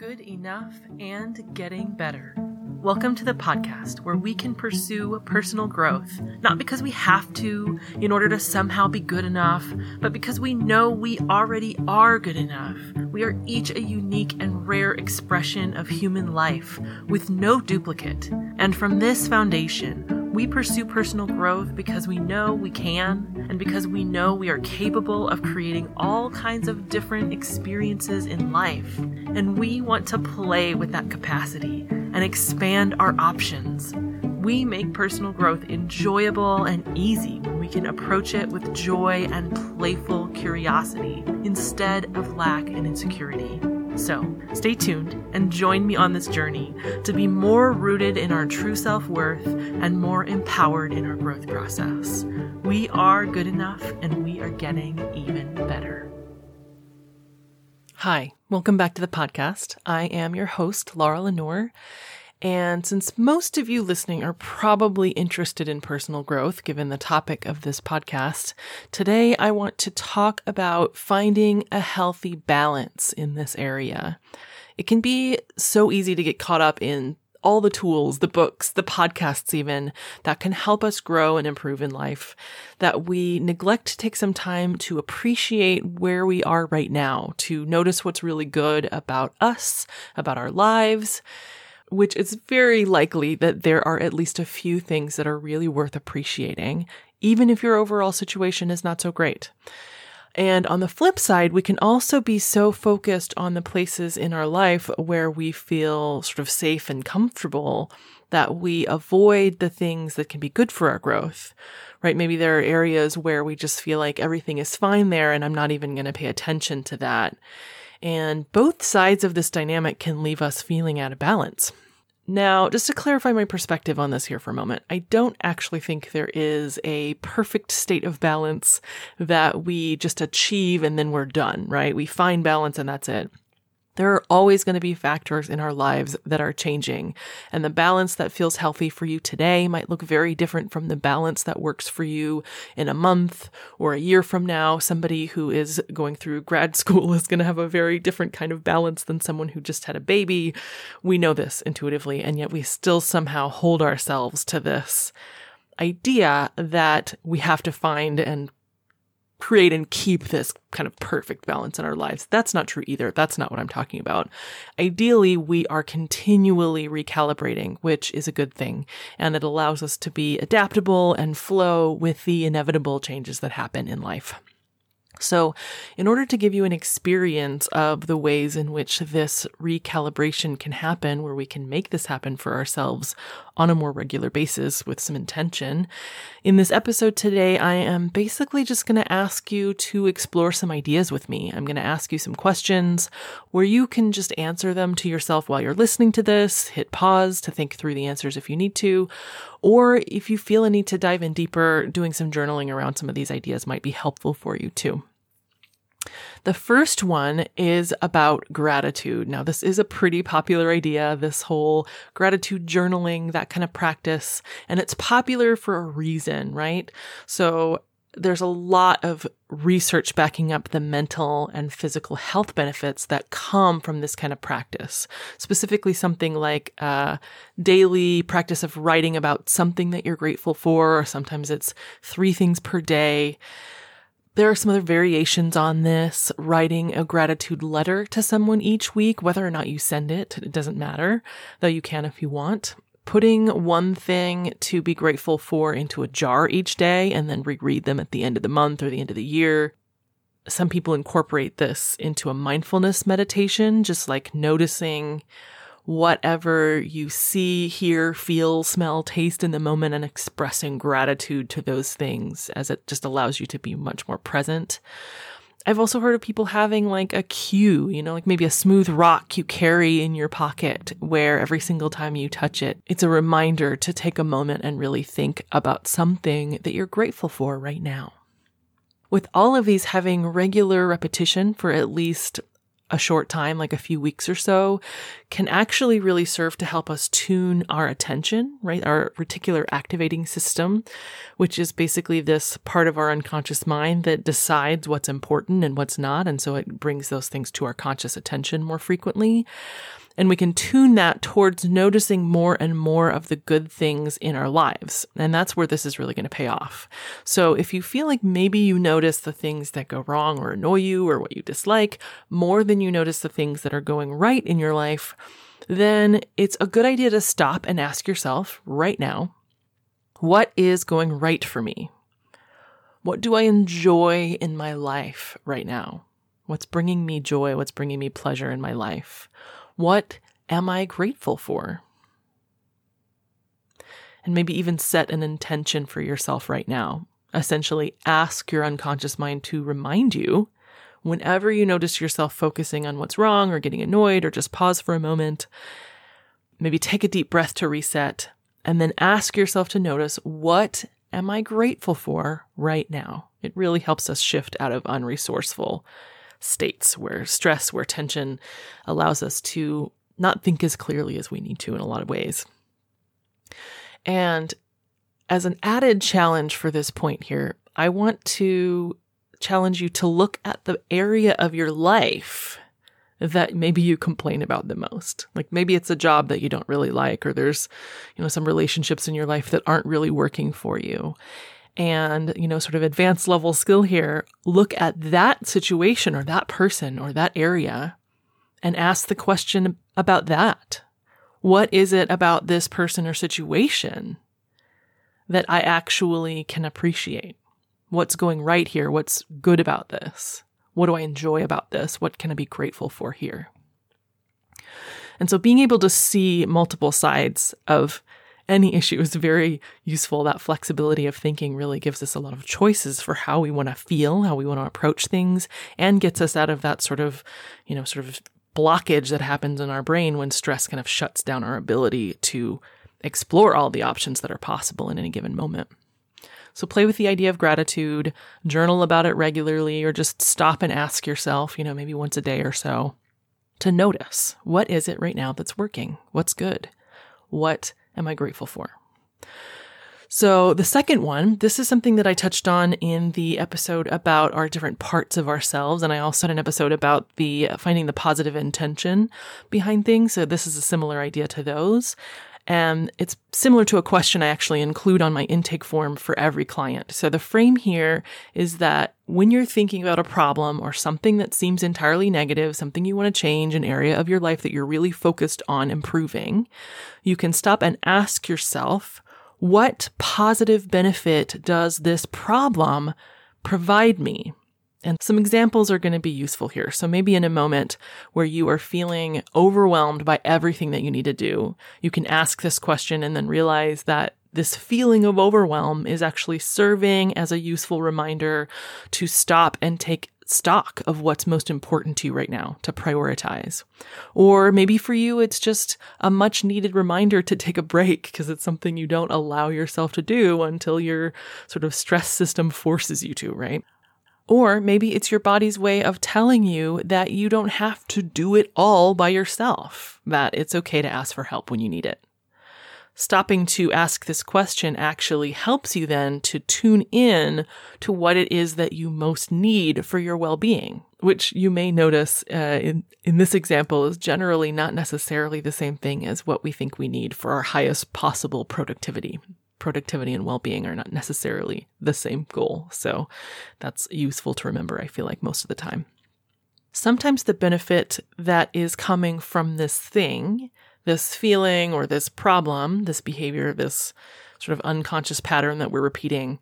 good enough and getting better. Welcome to the podcast where we can pursue personal growth, not because we have to in order to somehow be good enough, but because we know we already are good enough. We are each a unique and rare expression of human life with no duplicate. And from this foundation, we pursue personal growth because we know we can and because we know we are capable of creating all kinds of different experiences in life. And we want to play with that capacity and expand our options. We make personal growth enjoyable and easy when we can approach it with joy and playful curiosity instead of lack and insecurity. So, stay tuned and join me on this journey to be more rooted in our true self worth and more empowered in our growth process. We are good enough and we are getting even better. Hi, welcome back to the podcast. I am your host, Laura Lenore. And since most of you listening are probably interested in personal growth, given the topic of this podcast, today I want to talk about finding a healthy balance in this area. It can be so easy to get caught up in all the tools, the books, the podcasts, even that can help us grow and improve in life, that we neglect to take some time to appreciate where we are right now, to notice what's really good about us, about our lives which it's very likely that there are at least a few things that are really worth appreciating, even if your overall situation is not so great. And on the flip side, we can also be so focused on the places in our life where we feel sort of safe and comfortable that we avoid the things that can be good for our growth, right? Maybe there are areas where we just feel like everything is fine there and I'm not even going to pay attention to that. And both sides of this dynamic can leave us feeling out of balance. Now, just to clarify my perspective on this here for a moment, I don't actually think there is a perfect state of balance that we just achieve and then we're done, right? We find balance and that's it. There are always going to be factors in our lives that are changing, and the balance that feels healthy for you today might look very different from the balance that works for you in a month or a year from now. Somebody who is going through grad school is going to have a very different kind of balance than someone who just had a baby. We know this intuitively, and yet we still somehow hold ourselves to this idea that we have to find and create and keep this kind of perfect balance in our lives. That's not true either. That's not what I'm talking about. Ideally, we are continually recalibrating, which is a good thing. And it allows us to be adaptable and flow with the inevitable changes that happen in life. So, in order to give you an experience of the ways in which this recalibration can happen, where we can make this happen for ourselves on a more regular basis with some intention, in this episode today, I am basically just going to ask you to explore some ideas with me. I'm going to ask you some questions where you can just answer them to yourself while you're listening to this, hit pause to think through the answers if you need to, or if you feel a need to dive in deeper, doing some journaling around some of these ideas might be helpful for you too. The first one is about gratitude. Now, this is a pretty popular idea, this whole gratitude journaling, that kind of practice, and it's popular for a reason, right? So, there's a lot of research backing up the mental and physical health benefits that come from this kind of practice. Specifically, something like a daily practice of writing about something that you're grateful for, or sometimes it's three things per day. There are some other variations on this, writing a gratitude letter to someone each week, whether or not you send it, it doesn't matter, though you can if you want. Putting one thing to be grateful for into a jar each day and then reread them at the end of the month or the end of the year. Some people incorporate this into a mindfulness meditation, just like noticing whatever you see, hear, feel, smell, taste in the moment and expressing gratitude to those things as it just allows you to be much more present. I've also heard of people having like a cue, you know, like maybe a smooth rock you carry in your pocket where every single time you touch it, it's a reminder to take a moment and really think about something that you're grateful for right now. With all of these having regular repetition for at least a short time, like a few weeks or so, can actually really serve to help us tune our attention, right? Our reticular activating system, which is basically this part of our unconscious mind that decides what's important and what's not. And so it brings those things to our conscious attention more frequently. And we can tune that towards noticing more and more of the good things in our lives. And that's where this is really going to pay off. So if you feel like maybe you notice the things that go wrong or annoy you or what you dislike more than you notice the things that are going right in your life, then it's a good idea to stop and ask yourself right now, what is going right for me? What do I enjoy in my life right now? What's bringing me joy? What's bringing me pleasure in my life? What am I grateful for? And maybe even set an intention for yourself right now. Essentially, ask your unconscious mind to remind you whenever you notice yourself focusing on what's wrong or getting annoyed or just pause for a moment. Maybe take a deep breath to reset and then ask yourself to notice what am I grateful for right now? It really helps us shift out of unresourceful states where stress, where tension allows us to not think as clearly as we need to in a lot of ways. And as an added challenge for this point here, I want to challenge you to look at the area of your life that maybe you complain about the most. Like maybe it's a job that you don't really like, or there's, you know, some relationships in your life that aren't really working for you and, you know, sort of advanced level skill here, look at that situation or that person or that area and ask the question about that. What is it about this person or situation that I actually can appreciate? What's going right here? What's good about this? What do I enjoy about this? What can I be grateful for here? And so being able to see multiple sides of any issue is very useful. That flexibility of thinking really gives us a lot of choices for how we want to feel, how we want to approach things, and gets us out of that sort of, you know, sort of blockage that happens in our brain when stress kind of shuts down our ability to explore all the options that are possible in any given moment. So play with the idea of gratitude, journal about it regularly, or just stop and ask yourself, you know, maybe once a day or so, to notice what is it right now that's working? What's good? What am I grateful for? So, the second one, this is something that I touched on in the episode about our different parts of ourselves. And I also had an episode about the finding the positive intention behind things. So, this is a similar idea to those. And it's similar to a question I actually include on my intake form for every client. So the frame here is that when you're thinking about a problem or something that seems entirely negative, something you want to change, an area of your life that you're really focused on improving, you can stop and ask yourself, what positive benefit does this problem provide me? And some examples are going to be useful here. So maybe in a moment where you are feeling overwhelmed by everything that you need to do, you can ask this question and then realize that this feeling of overwhelm is actually serving as a useful reminder to stop and take stock of what's most important to you right now, to prioritize. Or maybe for you, it's just a much needed reminder to take a break because it's something you don't allow yourself to do until your sort of stress system forces you to, right? Or maybe it's your body's way of telling you that you don't have to do it all by yourself, that it's okay to ask for help when you need it. Stopping to ask this question actually helps you then to tune in to what it is that you most need for your well-being, which you may notice uh, in, in this example is generally not necessarily the same thing as what we think we need for our highest possible productivity productivity and well-being are not necessarily the same goal. So that's useful to remember, I feel like most of the time. Sometimes the benefit that is coming from this thing, this feeling or this problem, this behavior, this sort of unconscious pattern that we're repeating,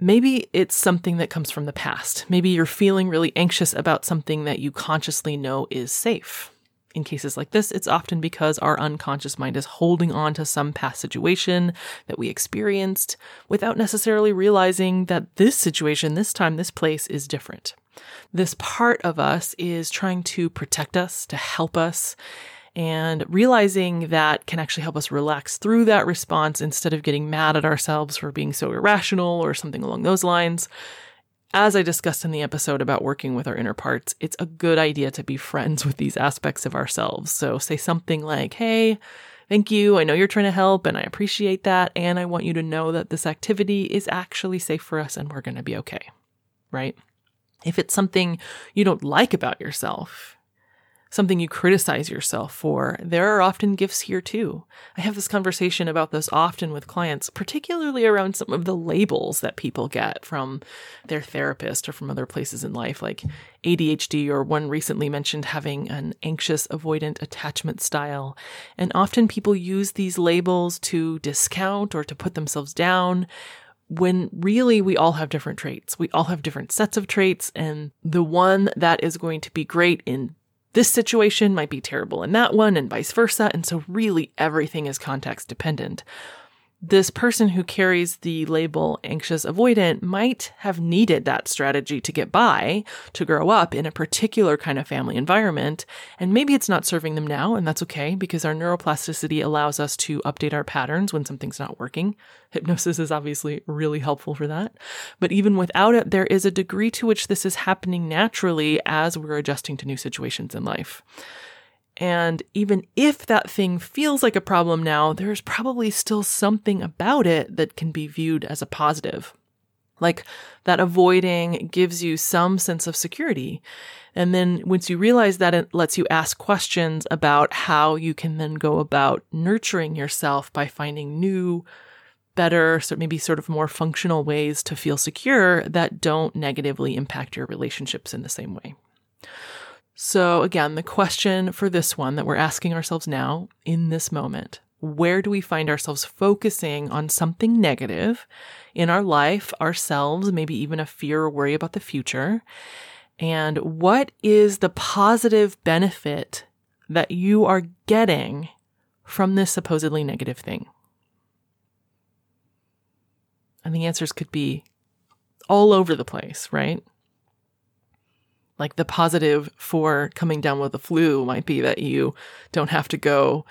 maybe it's something that comes from the past. Maybe you're feeling really anxious about something that you consciously know is safe. In cases like this, it's often because our unconscious mind is holding on to some past situation that we experienced without necessarily realizing that this situation, this time, this place is different. This part of us is trying to protect us, to help us, and realizing that can actually help us relax through that response instead of getting mad at ourselves for being so irrational or something along those lines as I discussed in the episode about working with our inner parts, it's a good idea to be friends with these aspects of ourselves. So say something like, Hey, thank you. I know you're trying to help and I appreciate that. And I want you to know that this activity is actually safe for us and we're going to be okay. Right? If it's something you don't like about yourself, something you criticize yourself for, there are often gifts here too. I have this conversation about this often with clients, particularly around some of the labels that people get from their therapist or from other places in life, like ADHD, or one recently mentioned having an anxious avoidant attachment style. And often people use these labels to discount or to put themselves down when really we all have different traits. We all have different sets of traits, and the one that is going to be great in this situation might be terrible in that one, and vice versa. And so, really, everything is context dependent this person who carries the label anxious avoidant might have needed that strategy to get by, to grow up in a particular kind of family environment. And maybe it's not serving them now, and that's okay because our neuroplasticity allows us to update our patterns when something's not working. Hypnosis is obviously really helpful for that. But even without it, there is a degree to which this is happening naturally as we're adjusting to new situations in life. And even if that thing feels like a problem now, there's probably still something about it that can be viewed as a positive. Like that avoiding gives you some sense of security. And then once you realize that, it lets you ask questions about how you can then go about nurturing yourself by finding new, better, so maybe sort of more functional ways to feel secure that don't negatively impact your relationships in the same way. So, again, the question for this one that we're asking ourselves now in this moment where do we find ourselves focusing on something negative in our life, ourselves, maybe even a fear or worry about the future? And what is the positive benefit that you are getting from this supposedly negative thing? And the answers could be all over the place, right? Like the positive for coming down with the flu might be that you don't have to go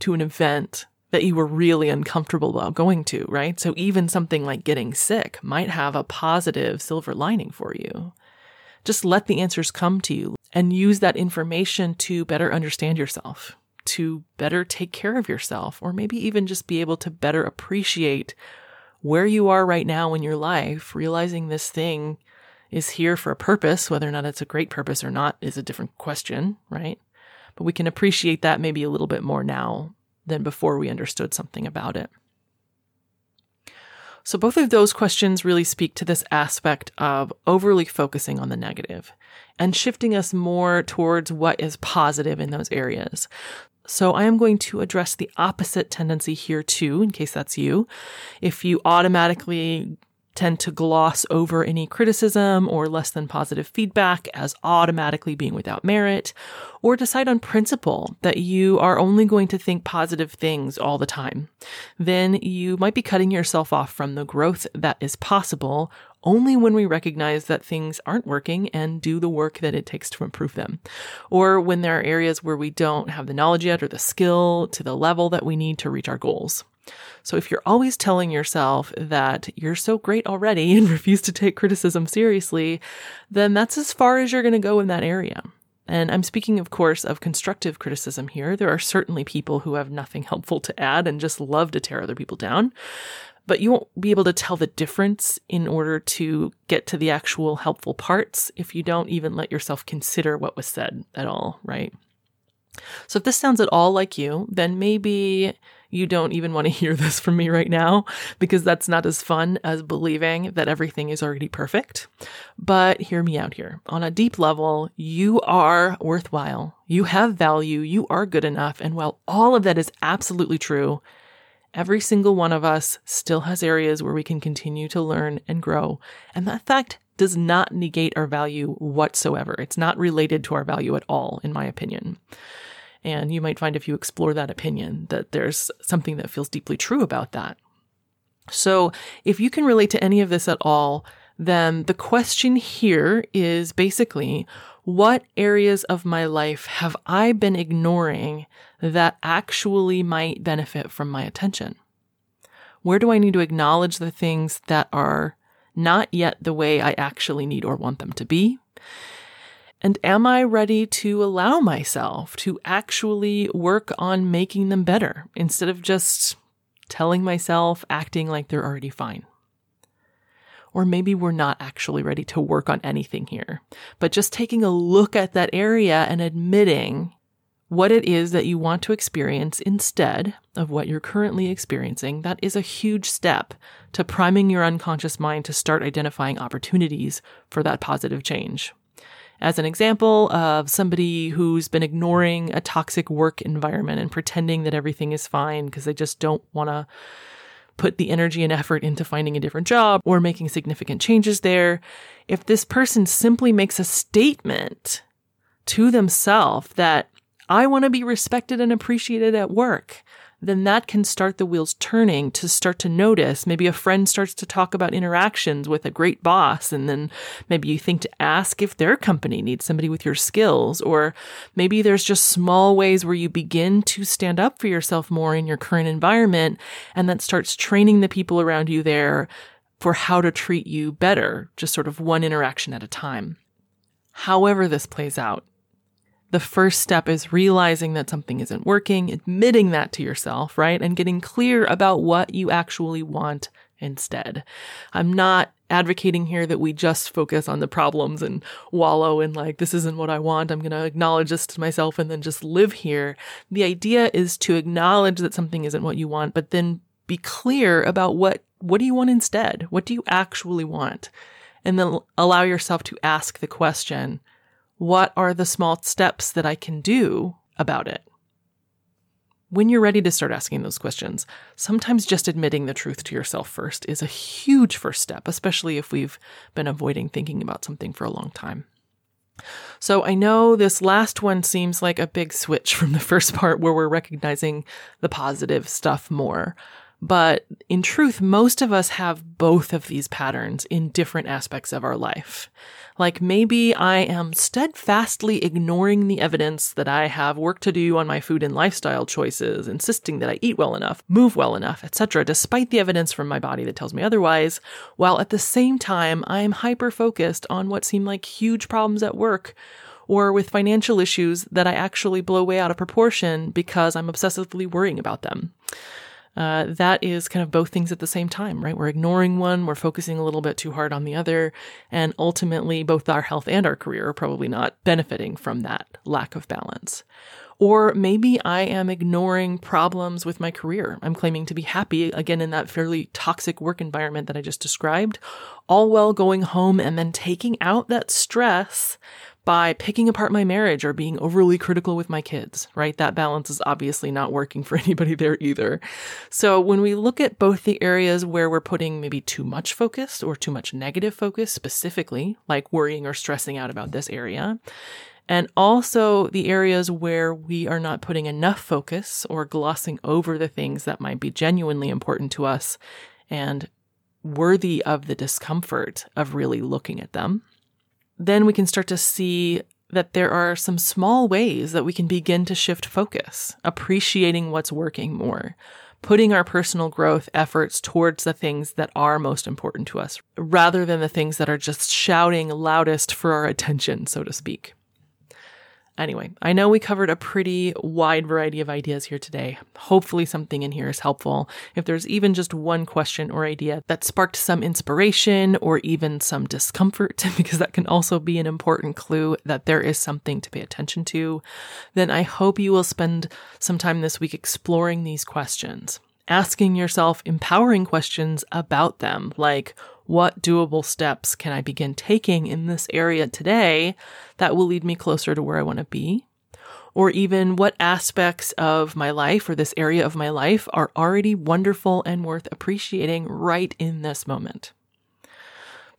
to an event that you were really uncomfortable about going to, right? So even something like getting sick might have a positive silver lining for you. Just let the answers come to you and use that information to better understand yourself, to better take care of yourself, or maybe even just be able to better appreciate where you are right now in your life, realizing this thing is here for a purpose. Whether or not it's a great purpose or not is a different question, right? But we can appreciate that maybe a little bit more now than before we understood something about it. So, both of those questions really speak to this aspect of overly focusing on the negative and shifting us more towards what is positive in those areas. So, I am going to address the opposite tendency here too, in case that's you. If you automatically tend to gloss over any criticism or less than positive feedback as automatically being without merit, or decide on principle that you are only going to think positive things all the time, then you might be cutting yourself off from the growth that is possible only when we recognize that things aren't working and do the work that it takes to improve them. Or when there are areas where we don't have the knowledge yet or the skill to the level that we need to reach our goals. So if you're always telling yourself that you're so great already and refuse to take criticism seriously, then that's as far as you're going to go in that area. And I'm speaking, of course, of constructive criticism here. There are certainly people who have nothing helpful to add and just love to tear other people down. But you won't be able to tell the difference in order to get to the actual helpful parts if you don't even let yourself consider what was said at all, right? So if this sounds at all like you, then maybe you don't even want to hear this from me right now because that's not as fun as believing that everything is already perfect. But hear me out here. On a deep level, you are worthwhile. You have value. You are good enough. And while all of that is absolutely true, every single one of us still has areas where we can continue to learn and grow. And that fact does not negate our value whatsoever. It's not related to our value at all, in my opinion. And you might find if you explore that opinion that there's something that feels deeply true about that. So if you can relate to any of this at all, then the question here is basically what areas of my life have I been ignoring that actually might benefit from my attention? Where do I need to acknowledge the things that are not yet the way I actually need or want them to be? And am I ready to allow myself to actually work on making them better instead of just telling myself, acting like they're already fine? Or maybe we're not actually ready to work on anything here, but just taking a look at that area and admitting what it is that you want to experience instead of what you're currently experiencing, that is a huge step to priming your unconscious mind to start identifying opportunities for that positive change as an example of somebody who's been ignoring a toxic work environment and pretending that everything is fine because they just don't want to put the energy and effort into finding a different job or making significant changes there. If this person simply makes a statement to themselves that I want to be respected and appreciated at work, then that can start the wheels turning to start to notice. Maybe a friend starts to talk about interactions with a great boss, and then maybe you think to ask if their company needs somebody with your skills, or maybe there's just small ways where you begin to stand up for yourself more in your current environment, and that starts training the people around you there for how to treat you better, just sort of one interaction at a time. However, this plays out, the first step is realizing that something isn't working, admitting that to yourself, right? And getting clear about what you actually want instead. I'm not advocating here that we just focus on the problems and wallow in like, this isn't what I want. I'm going to acknowledge this to myself and then just live here. The idea is to acknowledge that something isn't what you want, but then be clear about what, what do you want instead? What do you actually want? And then allow yourself to ask the question, what are the small steps that I can do about it? When you're ready to start asking those questions, sometimes just admitting the truth to yourself first is a huge first step, especially if we've been avoiding thinking about something for a long time. So I know this last one seems like a big switch from the first part where we're recognizing the positive stuff more. But in truth, most of us have both of these patterns in different aspects of our life. Like maybe I am steadfastly ignoring the evidence that I have work to do on my food and lifestyle choices, insisting that I eat well enough, move well enough, etc., despite the evidence from my body that tells me otherwise, while at the same time I am hyper focused on what seem like huge problems at work or with financial issues that I actually blow way out of proportion because I'm obsessively worrying about them uh, that is kind of both things at the same time, right? We're ignoring one, we're focusing a little bit too hard on the other, and ultimately both our health and our career are probably not benefiting from that lack of balance. Or maybe I am ignoring problems with my career. I'm claiming to be happy, again, in that fairly toxic work environment that I just described, all while going home and then taking out that stress by picking apart my marriage or being overly critical with my kids, right? That balance is obviously not working for anybody there either. So when we look at both the areas where we're putting maybe too much focus or too much negative focus specifically, like worrying or stressing out about this area, and also the areas where we are not putting enough focus or glossing over the things that might be genuinely important to us and worthy of the discomfort of really looking at them then we can start to see that there are some small ways that we can begin to shift focus, appreciating what's working more, putting our personal growth efforts towards the things that are most important to us, rather than the things that are just shouting loudest for our attention, so to speak. Anyway, I know we covered a pretty wide variety of ideas here today. Hopefully, something in here is helpful. If there's even just one question or idea that sparked some inspiration or even some discomfort, because that can also be an important clue that there is something to pay attention to, then I hope you will spend some time this week exploring these questions asking yourself empowering questions about them, like what doable steps can I begin taking in this area today that will lead me closer to where I want to be? Or even what aspects of my life or this area of my life are already wonderful and worth appreciating right in this moment.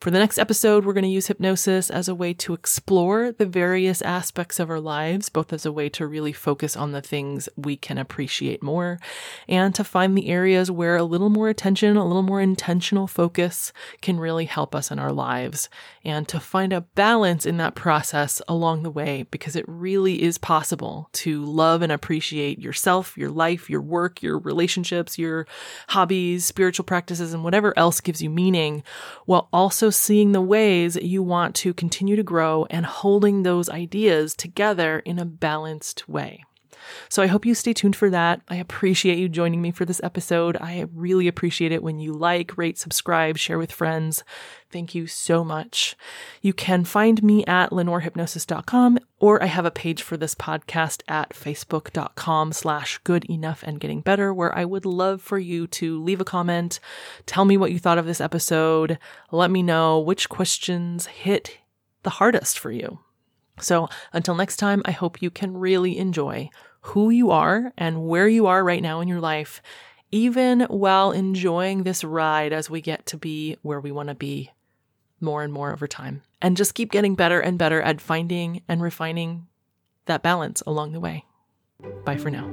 For the next episode, we're going to use hypnosis as a way to explore the various aspects of our lives, both as a way to really focus on the things we can appreciate more and to find the areas where a little more attention, a little more intentional focus can really help us in our lives and to find a balance in that process along the way because it really is possible to love and appreciate yourself, your life, your work, your relationships, your hobbies, spiritual practices, and whatever else gives you meaning while also seeing the ways you want to continue to grow and holding those ideas together in a balanced way. So I hope you stay tuned for that. I appreciate you joining me for this episode. I really appreciate it when you like, rate, subscribe, share with friends. Thank you so much. You can find me at lenorehypnosis.com or I have a page for this podcast at facebook.com slash good enough and getting better where I would love for you to leave a comment, tell me what you thought of this episode, let me know which questions hit the hardest for you. So until next time, I hope you can really enjoy who you are and where you are right now in your life, even while enjoying this ride as we get to be where we want to be more and more over time. And just keep getting better and better at finding and refining that balance along the way. Bye for now.